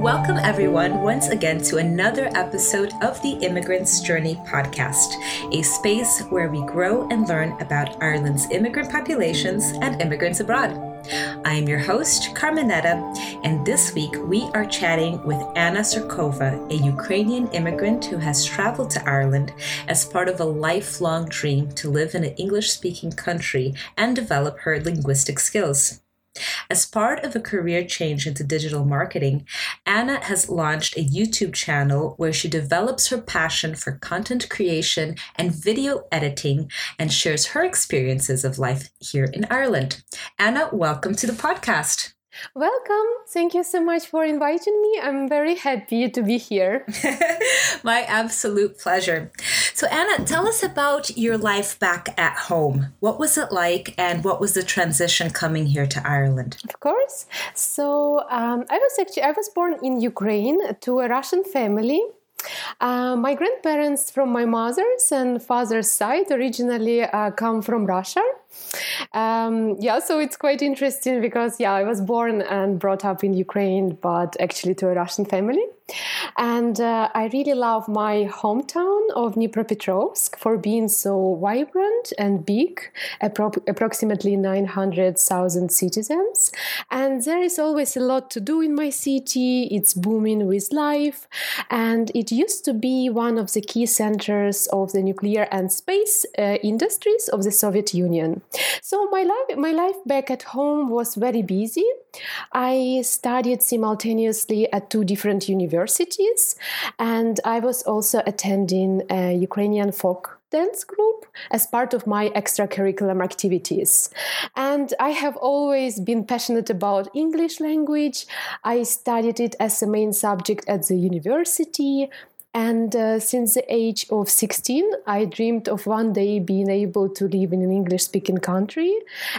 Welcome, everyone, once again to another episode of the Immigrant's Journey podcast, a space where we grow and learn about Ireland's immigrant populations and immigrants abroad. I am your host, Carmenetta, and this week we are chatting with Anna Surkova, a Ukrainian immigrant who has traveled to Ireland as part of a lifelong dream to live in an English speaking country and develop her linguistic skills. As part of a career change into digital marketing, Anna has launched a YouTube channel where she develops her passion for content creation and video editing and shares her experiences of life here in Ireland. Anna, welcome to the podcast. Welcome. Thank you so much for inviting me. I'm very happy to be here. My absolute pleasure. So, Anna, tell us about your life back at home. What was it like, and what was the transition coming here to Ireland? Of course. So, um, I was actually I was born in Ukraine to a Russian family. Uh, my grandparents from my mother's and father's side originally uh, come from Russia. Um, yeah, so it's quite interesting because, yeah, I was born and brought up in Ukraine, but actually to a Russian family. And uh, I really love my hometown of Dnipropetrovsk for being so vibrant and big, appro- approximately 900,000 citizens. And there is always a lot to do in my city. It's booming with life. And it used to be one of the key centers of the nuclear and space uh, industries of the Soviet Union. So my life, my life back at home was very busy. I studied simultaneously at two different universities, and I was also attending a Ukrainian folk dance group as part of my extracurricular activities. And I have always been passionate about English language. I studied it as a main subject at the university. And uh, since the age of 16, I dreamed of one day being able to live in an English speaking country.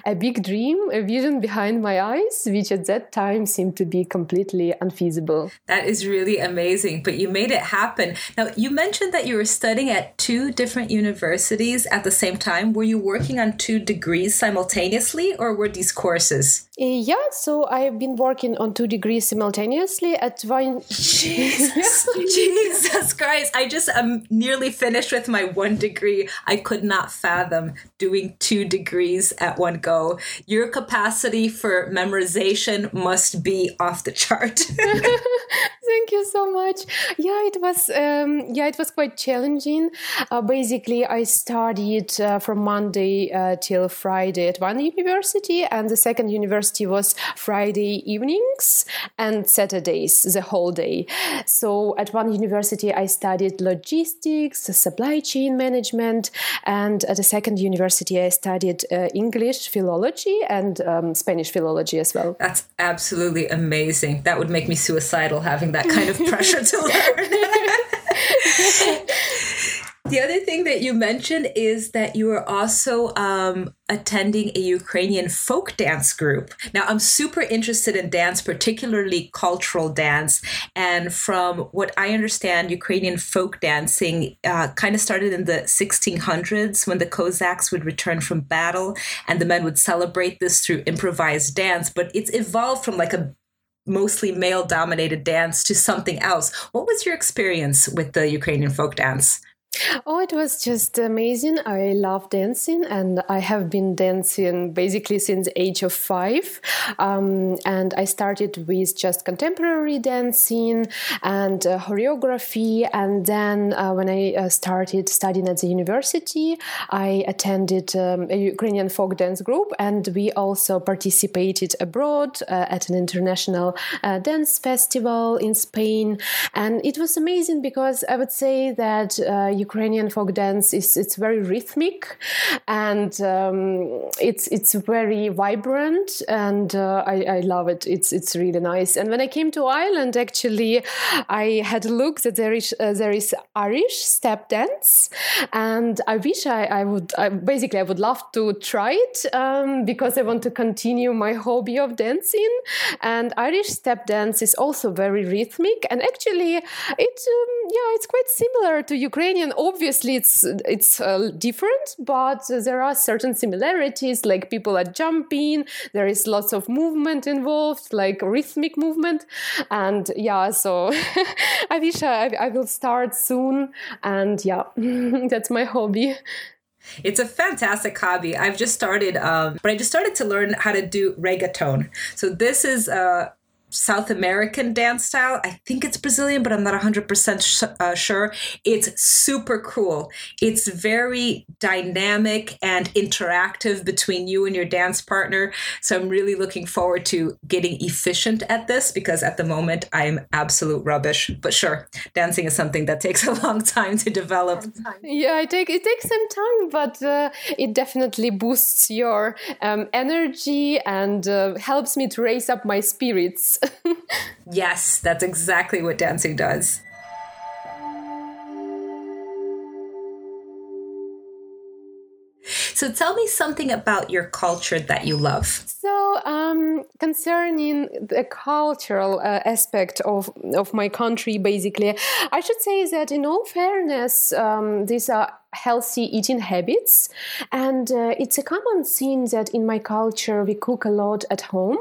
A big dream, a vision behind my eyes, which at that time seemed to be completely unfeasible. That is really amazing, but you made it happen. Now, you mentioned that you were studying at two different universities at the same time. Were you working on two degrees simultaneously, or were these courses? Uh, yeah, so I've been working on two degrees simultaneously at one. Jesus, Jesus Christ! I just am nearly finished with my one degree. I could not fathom doing two degrees at one go. Your capacity for memorization must be off the chart. Thank you so much. Yeah, it was. Um, yeah, it was quite challenging. Uh, basically, I studied uh, from Monday uh, till Friday at one university, and the second university was Friday evenings and Saturdays, the whole day. So at one university, I studied logistics, supply chain management, and at the second university, I studied uh, English philology and um, Spanish philology as well. That's absolutely amazing. That would make me suicidal having that kind of pressure to learn. The other thing that you mentioned is that you are also um, attending a Ukrainian folk dance group. Now, I'm super interested in dance, particularly cultural dance. And from what I understand, Ukrainian folk dancing uh, kind of started in the 1600s when the Cossacks would return from battle and the men would celebrate this through improvised dance. But it's evolved from like a mostly male dominated dance to something else. What was your experience with the Ukrainian folk dance? Oh, it was just amazing. I love dancing and I have been dancing basically since the age of five. Um, and I started with just contemporary dancing and uh, choreography. And then uh, when I uh, started studying at the university, I attended um, a Ukrainian folk dance group and we also participated abroad uh, at an international uh, dance festival in Spain. And it was amazing because I would say that uh, Ukrainian folk dance is it's very rhythmic and um, it's it's very vibrant and uh, I, I love it. It's it's really nice. And when I came to Ireland, actually, I had a look that there is uh, there is Irish step dance, and I wish I, I would I, basically I would love to try it um, because I want to continue my hobby of dancing. And Irish step dance is also very rhythmic, and actually, it's um, yeah, it's quite similar to Ukrainian obviously it's it's uh, different, but there are certain similarities. Like people are jumping, there is lots of movement involved, like rhythmic movement, and yeah. So I wish I, I will start soon, and yeah, that's my hobby. It's a fantastic hobby. I've just started, um, but I just started to learn how to do reggaeton. So this is uh, South American dance style. I think it's Brazilian, but I'm not 100% sh- uh, sure. It's super cool. It's very dynamic and interactive between you and your dance partner. So I'm really looking forward to getting efficient at this because at the moment I'm absolute rubbish. But sure, dancing is something that takes a long time to develop. Yeah, it, take, it takes some time, but uh, it definitely boosts your um, energy and uh, helps me to raise up my spirits. Yes, that's exactly what dancing does. So tell me something about your culture that you love. So, um, concerning the cultural uh, aspect of, of my country, basically, I should say that in all fairness, um, these are healthy eating habits. And uh, it's a common thing that in my culture we cook a lot at home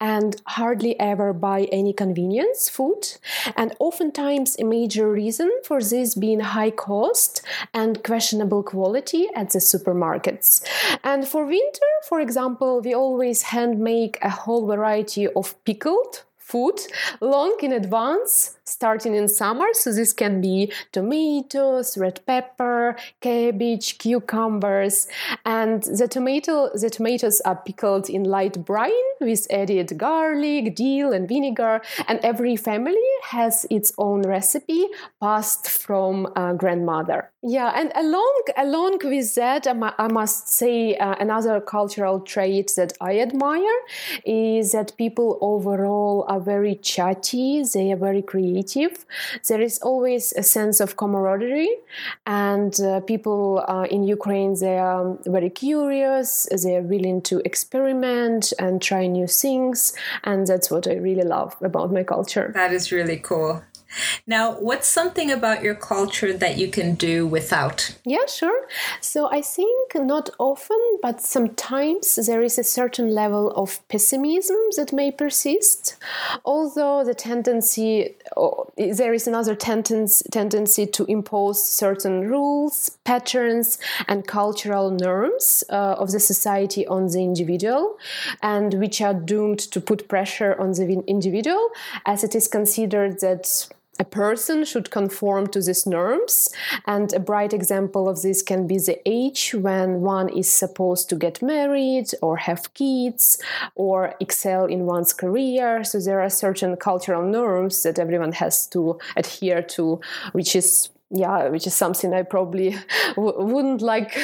and hardly ever buy any convenience food. And oftentimes, a major reason for this being high cost and questionable quality at the supermarkets. And for winter, for example, we always hand make a whole variety of pickled food long in advance starting in summer. So this can be tomatoes, red pepper, cabbage, cucumbers, and the tomato the tomatoes are pickled in light brine with added garlic, dill, and vinegar. And every family has its own recipe passed from uh, grandmother. Yeah, and along along with that, I, must say uh, another cultural trait that I admire is that people overall are very chatty. They are very creative creative. There is always a sense of camaraderie, and uh, people uh, in Ukraine they are very curious. They are willing to experiment and try new things, and that's what I really love about my culture. That is really cool. Now, what's something about your culture that you can do without? Yeah, sure. So I think not often, but sometimes there is a certain level of pessimism that may persist. Although the tendency, there is another tendency, tendency to impose certain rules, patterns, and cultural norms uh, of the society on the individual, and which are doomed to put pressure on the individual, as it is considered that a person should conform to these norms. And a bright example of this can be the age when one is supposed to get married or have kids or excel in one's career. So there are certain cultural norms that everyone has to adhere to, which is yeah, which is something I probably w- wouldn't like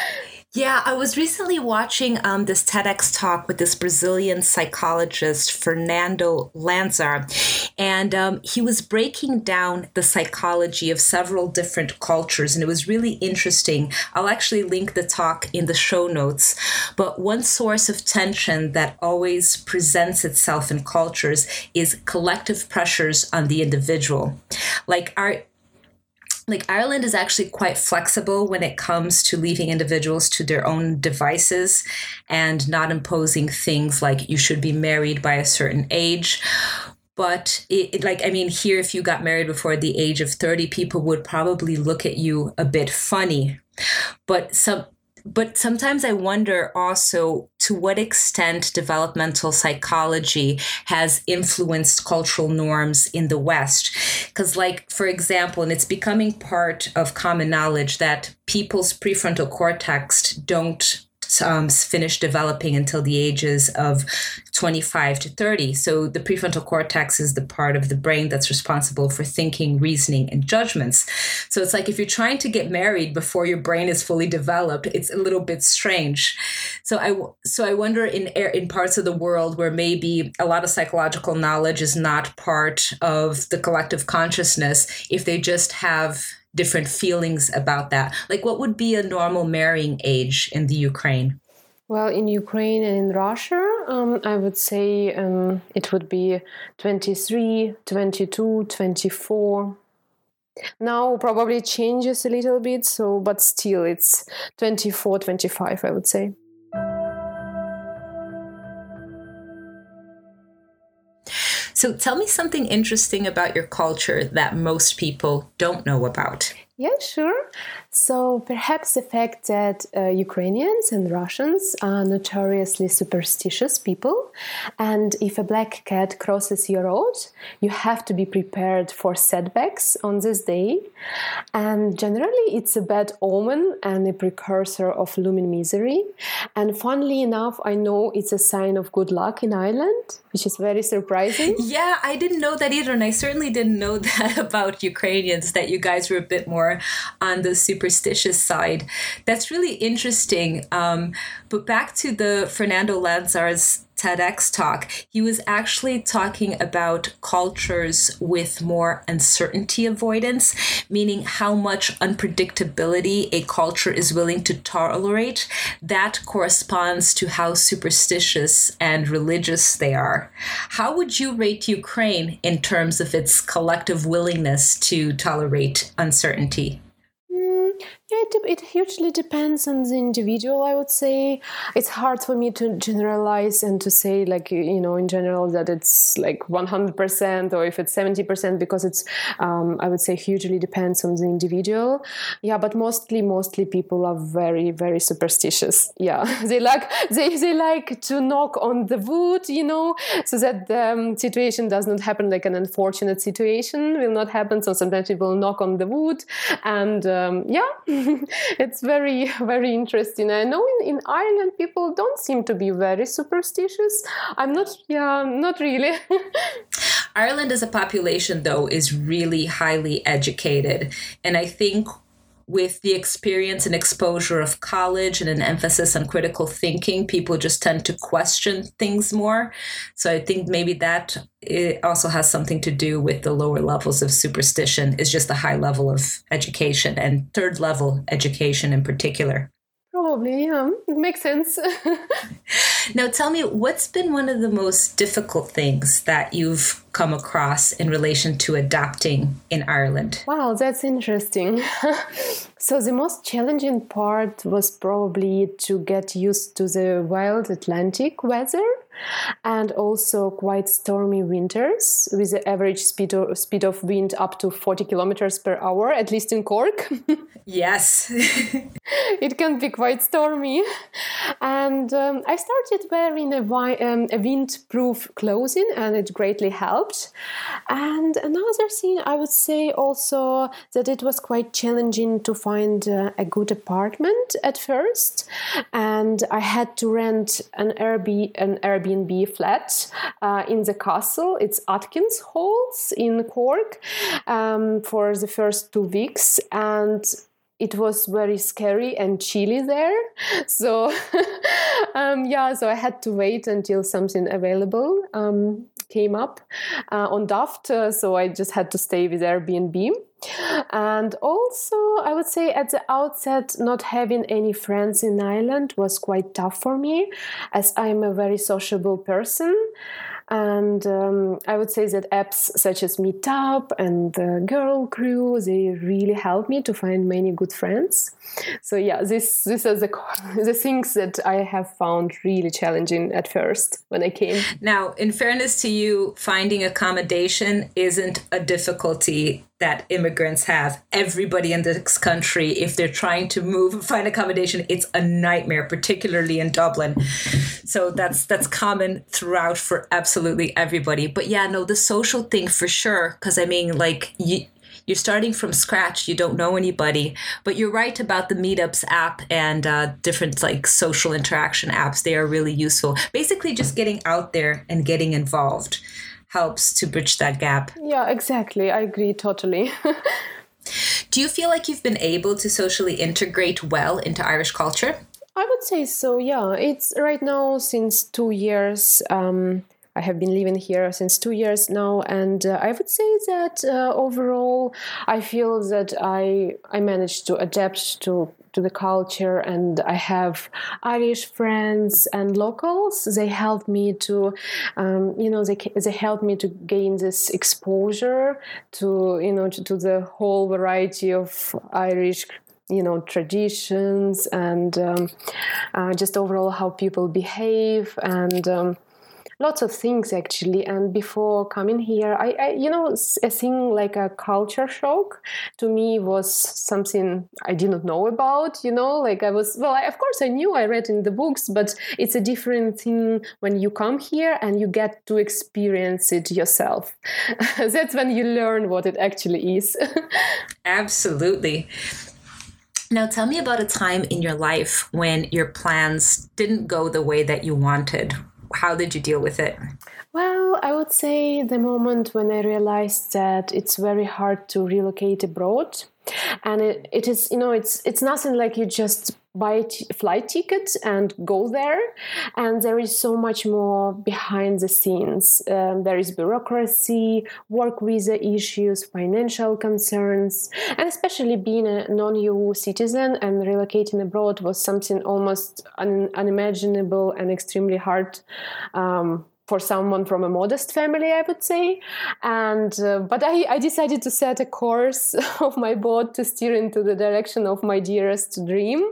Yeah, I was recently watching um, this TEDx talk with this Brazilian psychologist, Fernando Lanzer, and um, he was breaking down the psychology of several different cultures, and it was really interesting. I'll actually link the talk in the show notes. But one source of tension that always presents itself in cultures is collective pressures on the individual. Like our like Ireland is actually quite flexible when it comes to leaving individuals to their own devices and not imposing things like you should be married by a certain age. But it, it, like I mean, here if you got married before the age of 30, people would probably look at you a bit funny. But some but sometimes I wonder also to what extent developmental psychology has influenced cultural norms in the West. Because, like, for example, and it's becoming part of common knowledge that people's prefrontal cortex don't um, finish developing until the ages of 25 to 30. So the prefrontal cortex is the part of the brain that's responsible for thinking, reasoning, and judgments. So it's like if you're trying to get married before your brain is fully developed, it's a little bit strange. So I so I wonder in in parts of the world where maybe a lot of psychological knowledge is not part of the collective consciousness, if they just have different feelings about that. Like, what would be a normal marrying age in the Ukraine? Well, in Ukraine and in Russia, um, I would say um, it would be 23, 22, 24. Now probably changes a little bit, so but still it's 24, 25, I would say. So tell me something interesting about your culture that most people don't know about. Yeah, sure. So perhaps the fact that uh, Ukrainians and Russians are notoriously superstitious people, and if a black cat crosses your road, you have to be prepared for setbacks on this day. And generally, it's a bad omen and a precursor of looming misery. And funnily enough, I know it's a sign of good luck in Ireland, which is very surprising. Yeah, I didn't know that either, and I certainly didn't know that about Ukrainians. That you guys were a bit more more on the superstitious side. That's really interesting. Um, but back to the Fernando Lanzer's TEDx talk, he was actually talking about cultures with more uncertainty avoidance, meaning how much unpredictability a culture is willing to tolerate. That corresponds to how superstitious and religious they are. How would you rate Ukraine in terms of its collective willingness to tolerate uncertainty? Yeah, it, it hugely depends on the individual, I would say. It's hard for me to generalize and to say, like, you know, in general, that it's like 100% or if it's 70%, because it's, um, I would say, hugely depends on the individual. Yeah, but mostly, mostly people are very, very superstitious. Yeah, they like, they, they like to knock on the wood, you know, so that the um, situation does not happen, like an unfortunate situation will not happen. So sometimes people knock on the wood and, um, yeah. it's very very interesting. I know in, in ireland people don't seem to be very superstitious. I'm not yeah not really. Ireland as a population though is really highly educated. And i think with the experience and exposure of college and an emphasis on critical thinking, people just tend to question things more. So I think maybe that it also has something to do with the lower levels of superstition, is just the high level of education and third level education in particular. Probably, yeah. It makes sense. now, tell me, what's been one of the most difficult things that you've come across in relation to adapting in Ireland? Wow, that's interesting. so, the most challenging part was probably to get used to the wild Atlantic weather and also quite stormy winters with the average speed of, speed of wind up to 40 kilometers per hour, at least in Cork. yes. it can be quite stormy. And um, I started wearing a, um, a windproof clothing, and it greatly helped. And another thing I would say also that it was quite challenging to find uh, a good apartment at first, and I had to rent an Airbnb, an Airbnb Airbnb flat uh, in the castle. It's Atkins Halls in Cork um, for the first two weeks, and it was very scary and chilly there. So, um, yeah, so I had to wait until something available um, came up uh, on Daft. Uh, so I just had to stay with Airbnb. And also, I would say at the outset, not having any friends in Ireland was quite tough for me, as I'm a very sociable person. And um, I would say that apps such as Meetup and the Girl Crew they really helped me to find many good friends. So yeah, this this is the the things that I have found really challenging at first when I came. Now, in fairness to you, finding accommodation isn't a difficulty that immigrants have. Everybody in this country, if they're trying to move and find accommodation, it's a nightmare, particularly in Dublin. So that's that's common throughout for absolutely everybody. But yeah, no, the social thing for sure. Because I mean, like you. You're starting from scratch. You don't know anybody, but you're right about the Meetups app and uh, different like social interaction apps. They are really useful. Basically, just getting out there and getting involved helps to bridge that gap. Yeah, exactly. I agree totally. Do you feel like you've been able to socially integrate well into Irish culture? I would say so, yeah. It's right now since two years. Um, I have been living here since two years now, and uh, I would say that uh, overall, I feel that I I managed to adapt to to the culture and I have Irish friends and locals. They help me to, um, you know, they, they help me to gain this exposure to, you know, to, to the whole variety of Irish you know traditions and um, uh, just overall how people behave and um, lots of things actually. And before coming here, I, I you know, a thing like a culture shock to me was something I did not know about. You know, like I was well, I, of course I knew I read in the books, but it's a different thing when you come here and you get to experience it yourself. That's when you learn what it actually is. Absolutely. Now, tell me about a time in your life when your plans didn't go the way that you wanted how did you deal with it? Well, I would say the moment when I realized that it's very hard to relocate abroad. And it, it is, you know, it's it's nothing like you just buy a t- flight ticket and go there. And there is so much more behind the scenes. Um, there is bureaucracy, work visa issues, financial concerns, and especially being a non EU citizen and relocating abroad was something almost un- unimaginable and extremely hard. Um, for someone from a modest family, I would say. And uh, but I, I decided to set a course of my boat to steer into the direction of my dearest dream.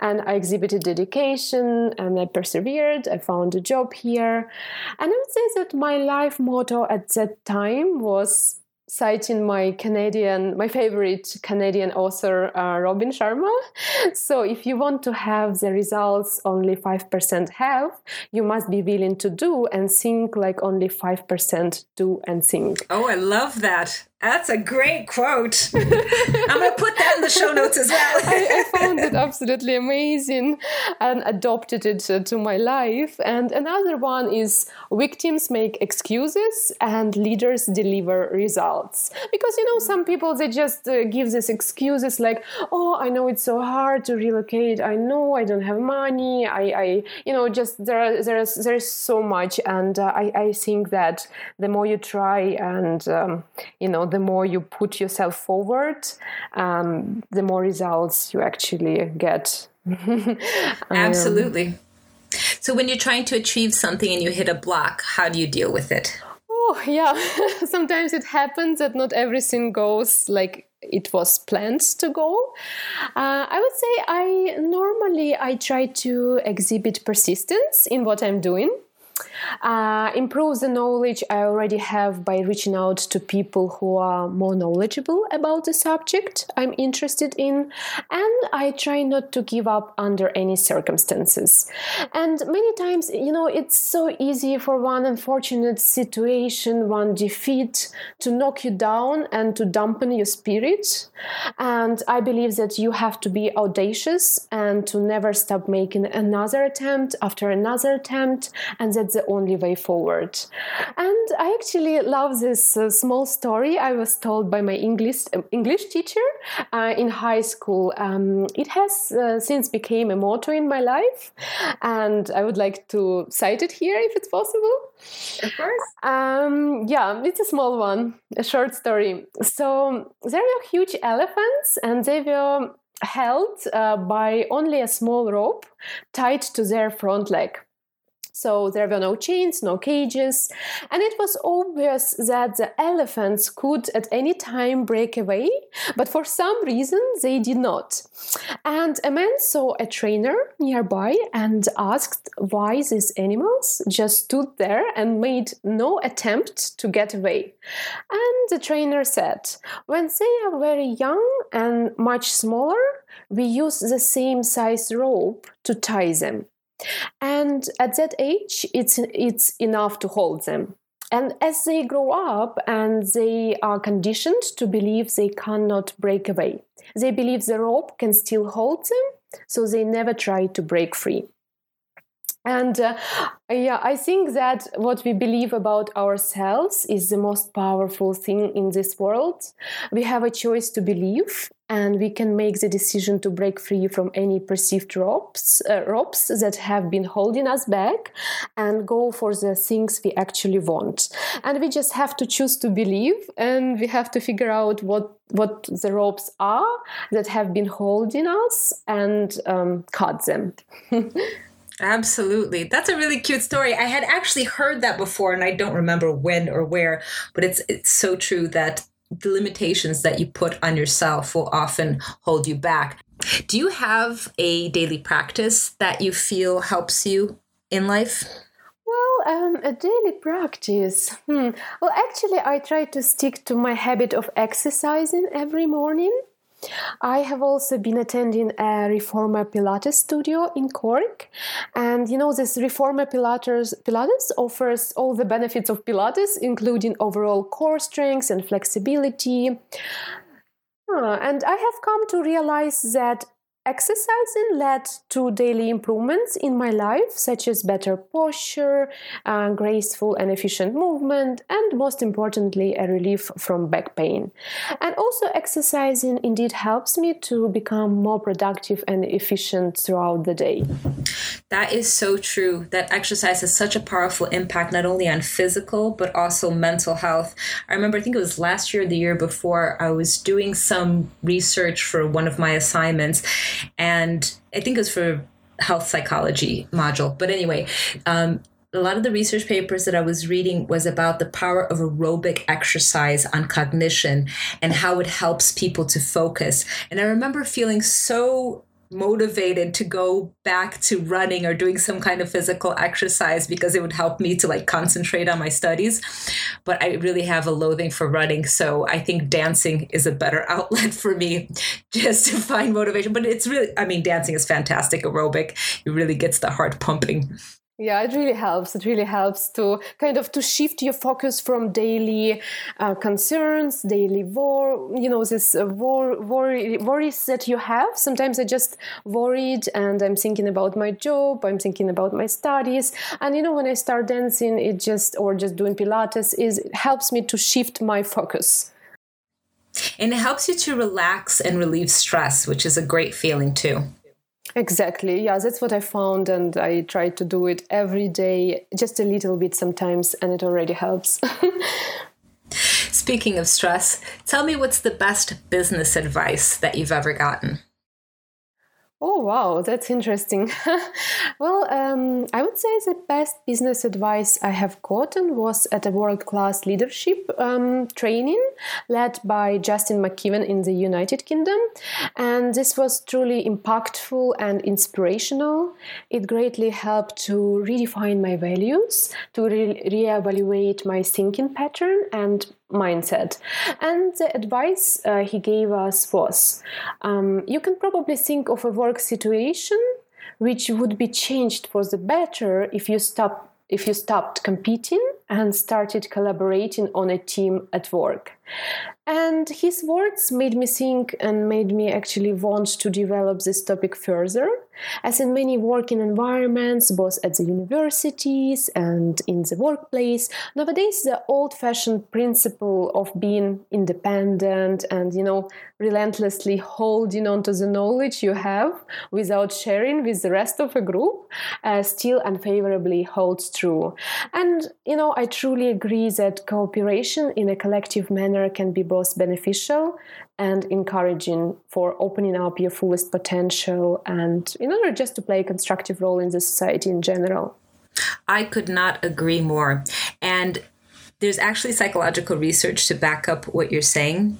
And I exhibited dedication and I persevered. I found a job here. And I would say that my life motto at that time was citing my Canadian, my favorite Canadian author, uh, Robin Sharma. So, if you want to have the results only 5% have, you must be willing to do and think like only 5% do and think. Oh, I love that. That's a great quote. I'm going to put that in the show notes as well. I, I, found it absolutely amazing and adopted it to my life. And another one is victims make excuses and leaders deliver results. Because, you know, some people, they just uh, give these excuses like, oh, I know it's so hard to relocate. I know I don't have money. I, I you know, just there, there's, there's so much. And uh, I, I think that the more you try and, um, you know, the more you put yourself forward, um, the more results you actually get. um, Absolutely. So, when you're trying to achieve something and you hit a block, how do you deal with it? Oh, yeah. Sometimes it happens that not everything goes like it was planned to go. Uh, I would say I normally I try to exhibit persistence in what I'm doing uh, improve the knowledge I already have by reaching out to people who are more knowledgeable about the subject I'm interested in, and I try not to give up under any circumstances. And many times, you know, it's so easy for one unfortunate situation, one defeat, to knock you down and to dampen your spirit. And I believe that you have to be audacious and to never stop making another attempt after another attempt, and that's the only way forward. And I actually love this uh, small story I was told by my English uh, English teacher uh, in high school. Um, it has uh, since became a motto in my life, and I would like to cite it here if it's possible. Of course. Um, yeah, it's a small one, a short story. So there were huge elephants, and they were held uh, by only a small rope tied to their front leg. So there were no chains, no cages, and it was obvious that the elephants could at any time break away, but for some reason they did not. And a man saw a trainer nearby and asked why these animals just stood there and made no attempt to get away. And the trainer said, When they are very young and much smaller, we use the same size rope to tie them. And at that age, it's, it's enough to hold them. And as they grow up and they are conditioned to believe they cannot break away, they believe the rope can still hold them, so they never try to break free. And uh, yeah, I think that what we believe about ourselves is the most powerful thing in this world. We have a choice to believe and we can make the decision to break free from any perceived ropes, uh, ropes that have been holding us back and go for the things we actually want. And we just have to choose to believe and we have to figure out what what the ropes are that have been holding us and um, cut them. Absolutely. That's a really cute story. I had actually heard that before and I don't remember when or where, but it's it's so true that the limitations that you put on yourself will often hold you back. Do you have a daily practice that you feel helps you in life? Well, um, a daily practice. Hmm. Well, actually, I try to stick to my habit of exercising every morning. I have also been attending a Reformer Pilates studio in Cork. And you know, this Reformer Pilates, Pilates offers all the benefits of Pilates, including overall core strength and flexibility. Uh, and I have come to realize that Exercising led to daily improvements in my life, such as better posture, uh, graceful and efficient movement, and most importantly, a relief from back pain. And also, exercising indeed helps me to become more productive and efficient throughout the day. That is so true. That exercise has such a powerful impact, not only on physical, but also mental health. I remember, I think it was last year or the year before, I was doing some research for one of my assignments and I think it was for health psychology module. But anyway, um, a lot of the research papers that I was reading was about the power of aerobic exercise on cognition and how it helps people to focus. And I remember feeling so motivated to go back to running or doing some kind of physical exercise because it would help me to like concentrate on my studies. But i really have a loathing for running so i think dancing is a better outlet for me just to find motivation. But it's really i mean dancing is fantastic aerobic. It really gets the heart pumping yeah it really helps. It really helps to kind of to shift your focus from daily uh, concerns daily war you know this uh, war, worry, worries that you have. Sometimes i just worried and i'm thinking about my job i'm thinking about my studies. And you know when i start dancing it just or just doing pilates is it helps me to shift my focus. And it helps you to relax and relieve stress which is a great feeling too Exactly. Yeah, that's what I found. And I try to do it every day, just a little bit sometimes, and it already helps. Speaking of stress, tell me what's the best business advice that you've ever gotten? Oh, wow, that's interesting. well, um, I would say the best business advice I have gotten was at a world class leadership um, training led by Justin McKeeven in the United Kingdom. And this was truly impactful and inspirational. It greatly helped to redefine my values, to re- reevaluate my thinking pattern, and mindset. And the advice uh, he gave us was um, you can probably think of a work situation which would be changed for the better if you stop if you stopped competing and started collaborating on a team at work. And his words made me think and made me actually want to develop this topic further, as in many working environments, both at the universities and in the workplace, nowadays the old-fashioned principle of being independent and, you know, relentlessly holding on to the knowledge you have without sharing with the rest of a group uh, still unfavorably holds true. And, you know, I truly agree that cooperation in a collective manner can be both beneficial and encouraging for opening up your fullest potential and in order just to play a constructive role in the society in general. I could not agree more. And there's actually psychological research to back up what you're saying.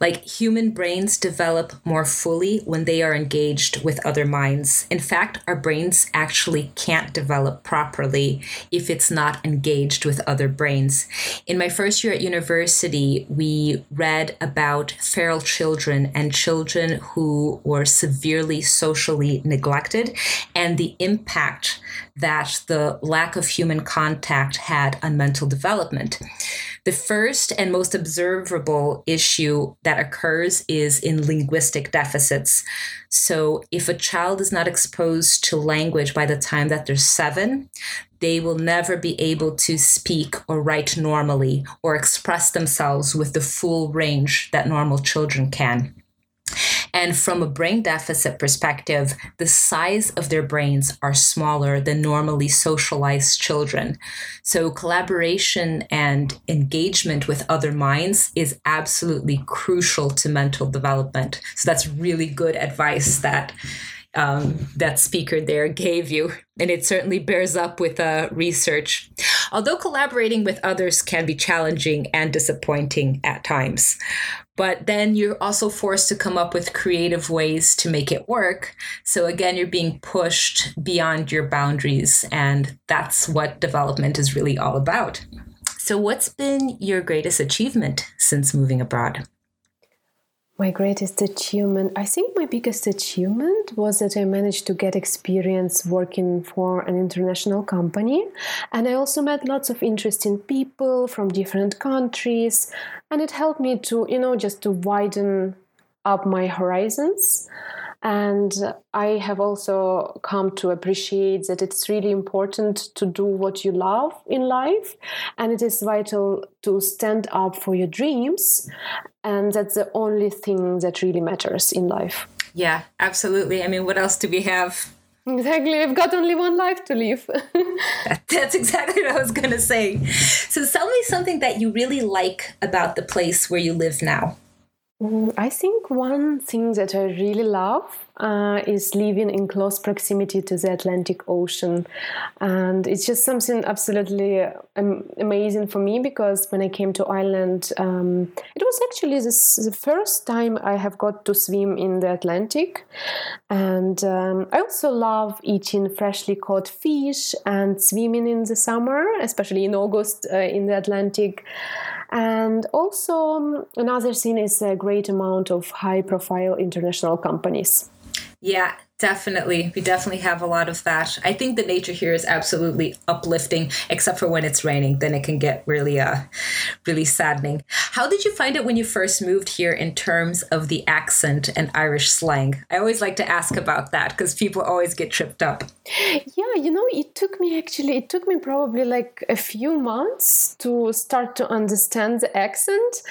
Like human brains develop more fully when they are engaged with other minds. In fact, our brains actually can't develop properly if it's not engaged with other brains. In my first year at university, we read about feral children and children who were severely socially neglected and the impact that the lack of human contact had on mental development. The first and most observable issue that occurs is in linguistic deficits. So, if a child is not exposed to language by the time that they're seven, they will never be able to speak or write normally or express themselves with the full range that normal children can. And from a brain deficit perspective, the size of their brains are smaller than normally socialized children. So collaboration and engagement with other minds is absolutely crucial to mental development. So that's really good advice that um, that speaker there gave you. And it certainly bears up with uh, research. Although collaborating with others can be challenging and disappointing at times. But then you're also forced to come up with creative ways to make it work. So again, you're being pushed beyond your boundaries. And that's what development is really all about. So, what's been your greatest achievement since moving abroad? My greatest achievement, I think my biggest achievement was that I managed to get experience working for an international company. And I also met lots of interesting people from different countries. And it helped me to, you know, just to widen up my horizons. And I have also come to appreciate that it's really important to do what you love in life. And it is vital to stand up for your dreams. And that's the only thing that really matters in life. Yeah, absolutely. I mean, what else do we have? Exactly. We've got only one life to live. That's exactly what I was going to say. So tell me something that you really like about the place where you live now. Mm, I think one thing that I really love uh, is living in close proximity to the Atlantic Ocean. And it's just something absolutely um, amazing for me because when I came to Ireland, um, it was actually this, the first time I have got to swim in the Atlantic. And um, I also love eating freshly caught fish and swimming in the summer, especially in August uh, in the Atlantic. And also, um, another thing is a great amount of high profile international companies. Yeah, definitely. We definitely have a lot of that. I think the nature here is absolutely uplifting, except for when it's raining. Then it can get really, uh, really saddening. How did you find it when you first moved here in terms of the accent and Irish slang? I always like to ask about that because people always get tripped up. Yeah, you know, it took me actually, it took me probably like a few months to start to understand the accent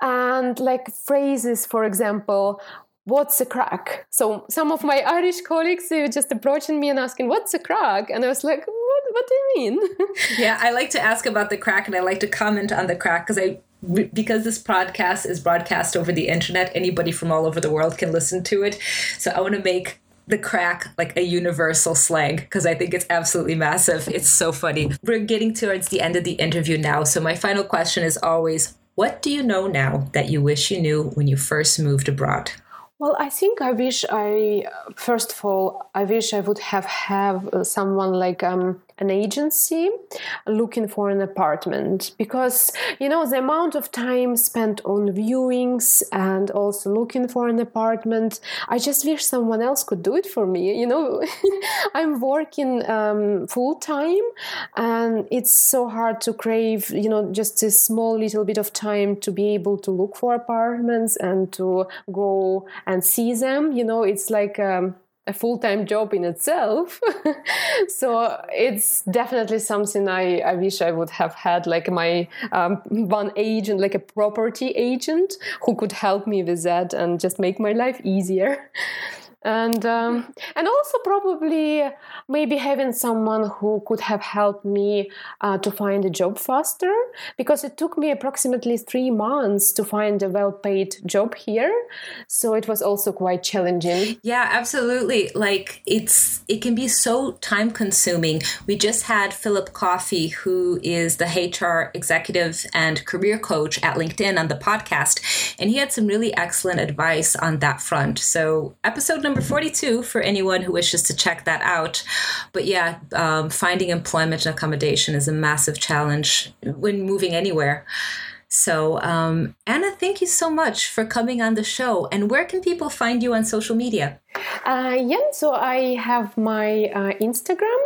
and like phrases, for example, what's a craic? So some of my Irish colleagues were just approaching me and asking, what's a craic? And I was like, what, what do you mean? yeah, I like to ask about the craic and I like to comment on the craic because I because this podcast is broadcast over the internet, anybody from all over the world can listen to it. So I want to make the craic like a universal slang because I think it's absolutely massive. It's so funny. We're getting towards the end of the interview now. So my final question is always what do you know now that you wish you knew when you first moved abroad? Well, I think I wish I, first of all, I wish I would have have uh, someone like um, an agency looking for an apartment because you know the amount of time spent on viewings and also looking for an apartment i just wish someone else could do it for me you know. I'm working um, full time and it's so hard to crave you know just a small little bit of time to be able to look for apartments and to go and see them you know. It's like um, a full-time job in itself. So it's definitely something I, I wish i would have had like my um, one agent like a property agent who could help me with that and just make my life easier and um, and also probably maybe having someone who could have helped me uh, to find a job faster because it took me approximately three months to find a well-paid job here. So it was also quite challenging. Yeah absolutely. Like it's it can be so time consuming we just had philip coffey who is the hr executive and career coach at linkedin on the podcast and he had some really excellent advice on that front. So episode number number 42 for anyone who wishes to check that out. But yeah, um, finding employment and accommodation is a massive challenge when moving anywhere. So, um, Anna, thank you so much for coming on the show. And where can people find you on social media? Uh, yeah, so I have my uh, Instagram.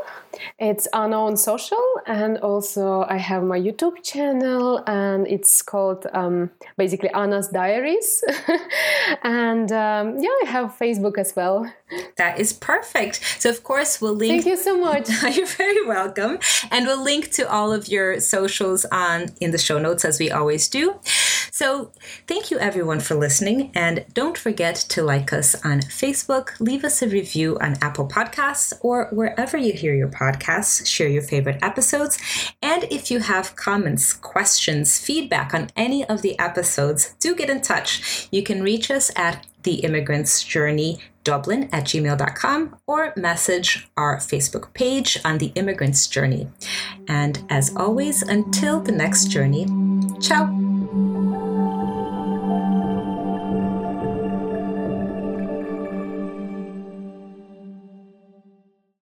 It's Anna on social, and also I have my YouTube channel, and it's called um, basically Anna's Diaries. and um, yeah, I have Facebook as well. That is perfect. So, of course, we'll link. Thank you so much. You're very welcome. And we'll link to all of your socials on in the show notes as we always do. So, thank you everyone for listening. And don't forget to like us on Facebook, leave us a review on Apple Podcasts or wherever you hear your podcasts, share your favorite episodes. And if you have comments, questions, feedback on any of the episodes, do get in touch. You can reach us at the immigrant's journey dublin at gmail.com or message our facebook page on the immigrant's journey and as always until the next journey ciao